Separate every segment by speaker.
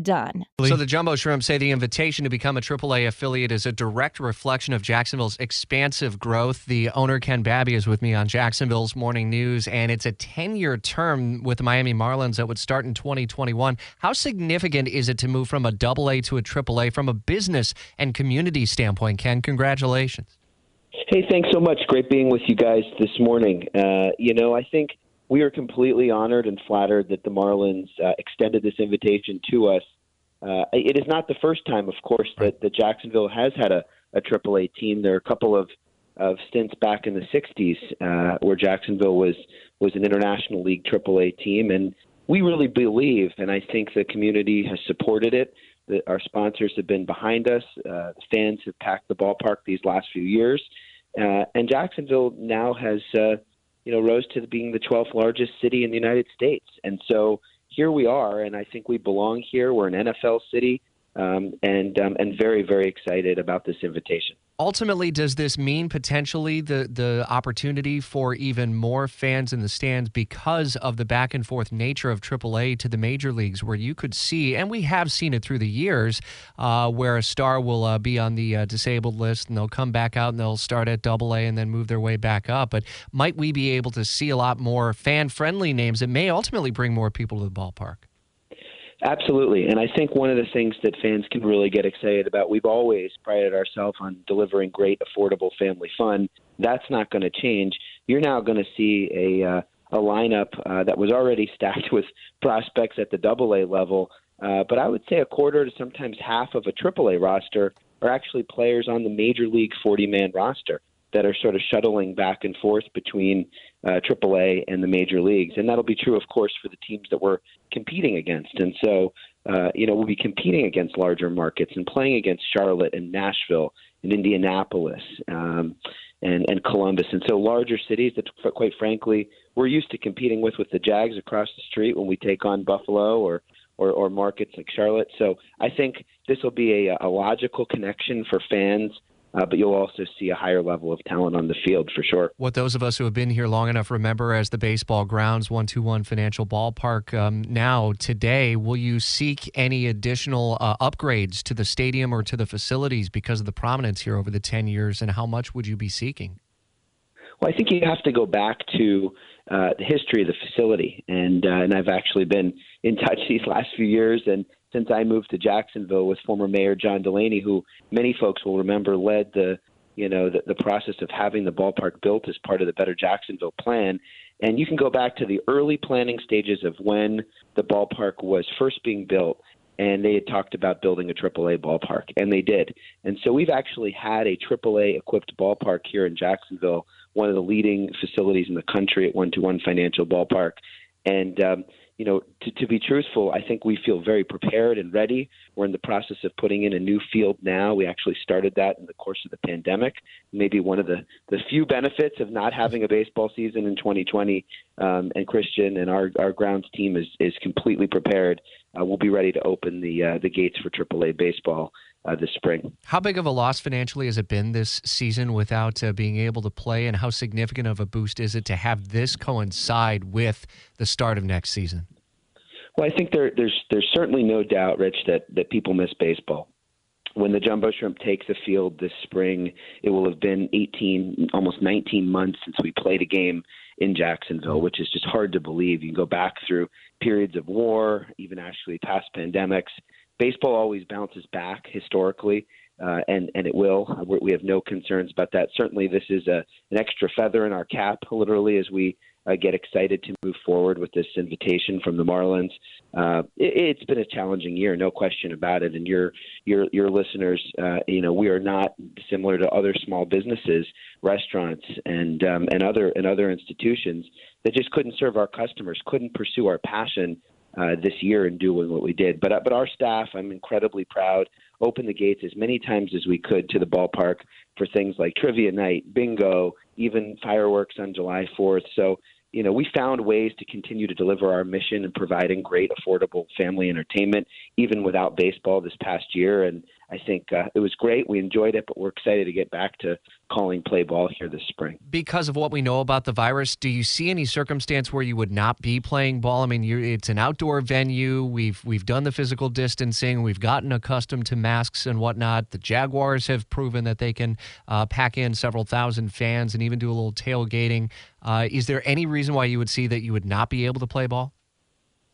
Speaker 1: done.
Speaker 2: So the Jumbo Shrimp say the invitation to become a AAA affiliate is a direct reflection of Jacksonville's expansive growth. The owner Ken Babby is with me on Jacksonville's Morning News, and it's a 10-year term with the Miami Marlins that would start in 2021. How significant is it to move from a AA to a AAA from a business and community standpoint? Ken, congratulations.
Speaker 3: Hey, thanks so much. Great being with you guys this morning. Uh, you know, I think we are completely honored and flattered that the Marlins uh, extended this invitation to us. Uh, it is not the first time, of course, that, that Jacksonville has had a, a AAA team. There are a couple of, of stints back in the '60s uh, where Jacksonville was was an International League AAA team, and we really believe, and I think the community has supported it. That our sponsors have been behind us. Uh, fans have packed the ballpark these last few years, uh, and Jacksonville now has. Uh, you know, rose to being the 12th largest city in the United States. And so here we are, and I think we belong here. We're an NFL city, um, and um, and very very excited about this invitation
Speaker 2: ultimately, does this mean potentially the the opportunity for even more fans in the stands because of the back and forth nature of AAA to the major leagues, where you could see, and we have seen it through the years, uh, where a star will uh, be on the uh, disabled list and they'll come back out and they'll start at AA and then move their way back up. But might we be able to see a lot more fan friendly names that may ultimately bring more people to the ballpark?
Speaker 3: Absolutely. And I think one of the things that fans can really get excited about, we've always prided ourselves on delivering great, affordable family fun. That's not going to change. You're now going to see a, uh, a lineup uh, that was already stacked with prospects at the double A level. Uh, but I would say a quarter to sometimes half of a triple A roster are actually players on the major league 40 man roster that are sort of shuttling back and forth between uh, AAA and the major leagues, and that'll be true, of course, for the teams that we're competing against. And so, uh, you know, we'll be competing against larger markets and playing against Charlotte and Nashville and Indianapolis um, and and Columbus, and so larger cities that, quite frankly, we're used to competing with with the Jags across the street when we take on Buffalo or or, or markets like Charlotte. So I think this will be a, a logical connection for fans uh, but you'll also see a higher level of talent on the field for sure.
Speaker 2: What those of us who have been here long enough remember as the baseball grounds 121 Financial Ballpark um, now, today, will you seek any additional uh, upgrades to the stadium or to the facilities because of the prominence here over the 10 years, and how much would you be seeking?
Speaker 3: Well, I think you have to go back to uh, the history of the facility, and uh, and I've actually been in touch these last few years, and since I moved to Jacksonville with former Mayor John Delaney, who many folks will remember led the you know the, the process of having the ballpark built as part of the Better Jacksonville plan. And you can go back to the early planning stages of when the ballpark was first being built, and they had talked about building a AAA ballpark, and they did. And so we've actually had a AAA equipped ballpark here in Jacksonville, one of the leading facilities in the country at One Two One Financial Ballpark. And um, you know, to, to be truthful, I think we feel very prepared and ready. We're in the process of putting in a new field now. We actually started that in the course of the pandemic. Maybe one of the, the few benefits of not having a baseball season in 2020. Um, and Christian and our, our grounds team is, is completely prepared. Uh, we'll be ready to open the uh, the gates for AAA baseball uh, this spring.
Speaker 2: How big of a loss financially has it been this season without uh, being able to play, and how significant of a boost is it to have this coincide with the start of next season?
Speaker 3: Well, I think there, there's there's certainly no doubt, Rich, that that people miss baseball. When the Jumbo Shrimp takes the field this spring, it will have been 18, almost 19 months since we played a game in Jacksonville, which is just hard to believe. You can go back through periods of war, even actually past pandemics, baseball always bounces back historically, uh, and and it will. We have no concerns about that. Certainly, this is a an extra feather in our cap, literally, as we uh, get excited to move forward with this invitation from the Marlins. Uh, it, has been a challenging year, no question about it. And your your your listeners, uh, you know, we are not similar to other small businesses, restaurants, and um, and other and other institutions that just couldn't serve our customers, couldn't pursue our passion uh, this year in doing what we did. But uh, but our staff, I'm incredibly proud, opened the gates as many times as we could to the ballpark for things like trivia night, bingo, even fireworks on July 4th. So you know, we found ways to continue to deliver our mission and providing great, affordable family entertainment, even without baseball this past year. And I think uh, it was great. We enjoyed it, but we're excited to get back to calling play ball here this spring.
Speaker 2: Because of what we know about the virus, do you see any circumstance where you would not be playing ball? I mean, it's an outdoor venue. We've we've done the physical distancing. We've gotten accustomed to masks and whatnot. The Jaguars have proven that they can uh, pack in several thousand fans and even do a little tailgating. Uh, is there any reason why you would see that you would not be able to play ball?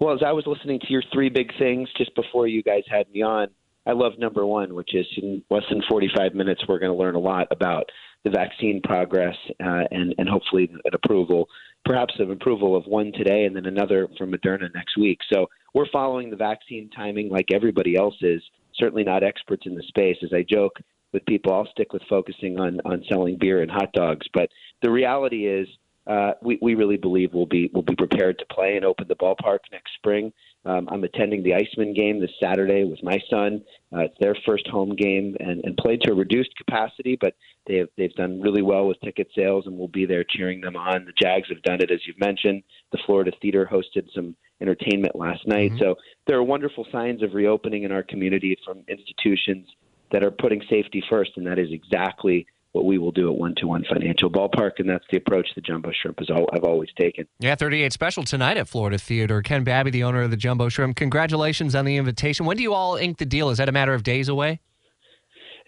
Speaker 3: Well, as I was listening to your three big things just before you guys had me on, I love number one, which is in less than 45 minutes, we're going to learn a lot about the vaccine progress uh, and, and hopefully an approval, perhaps an approval of one today and then another from Moderna next week. So we're following the vaccine timing like everybody else is, certainly not experts in the space. As I joke with people, I'll stick with focusing on, on selling beer and hot dogs. But the reality is, uh, we, we really believe we'll be we'll be prepared to play and open the ballpark next spring. Um, I'm attending the Icemen game this Saturday with my son. Uh, it's their first home game and, and played to a reduced capacity, but they have they've done really well with ticket sales and we'll be there cheering them on. The Jags have done it as you've mentioned. The Florida Theater hosted some entertainment last night. Mm-hmm. So there are wonderful signs of reopening in our community from institutions that are putting safety first, and that is exactly what we will do at One Two One Financial Ballpark, and that's the approach the Jumbo Shrimp has I've always taken.
Speaker 2: Yeah, 38 special tonight at Florida Theater. Ken Babby, the owner of the Jumbo Shrimp, congratulations on the invitation. When do you all ink the deal? Is that a matter of days away?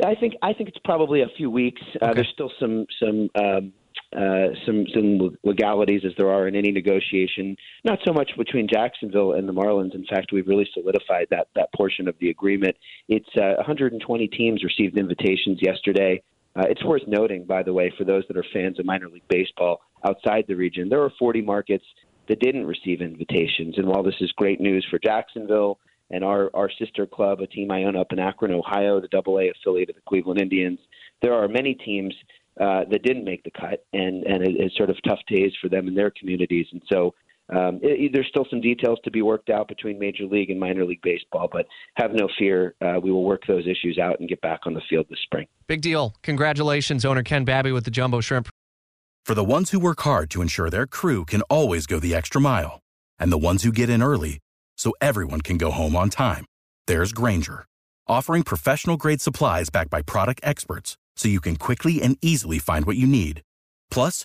Speaker 3: I think I think it's probably a few weeks. Uh, okay. Uh, there's still some some um, uh, some some legalities as there are in any negotiation. Not so much between Jacksonville and the Marlins. In fact, we've really solidified that that portion of the agreement. It's uh, 120 teams received invitations yesterday. Uh, it's worth noting, by the way, for those that are fans of minor league baseball outside the region, there are 40 markets that didn't receive invitations. And while this is great news for Jacksonville and our, our sister club, a team I own up in Akron, Ohio, the Double A affiliate of the Cleveland Indians, there are many teams uh, that didn't make the cut, and and it, it's sort of tough days for them in their communities. And so um, it, there's still some details to be worked out between Major League and minor league baseball, but have no fear. Uh, we will work those issues out and get back on the field this spring.
Speaker 2: Big deal. Congratulations, owner Ken Babby with the Jumbo Shrimp.
Speaker 4: For the ones who work hard to ensure their crew can always go the extra mile, and the ones who get in early so everyone can go home on time, there's Grainger, offering professional grade supplies backed by product experts so you can quickly and easily find what you need. Plus,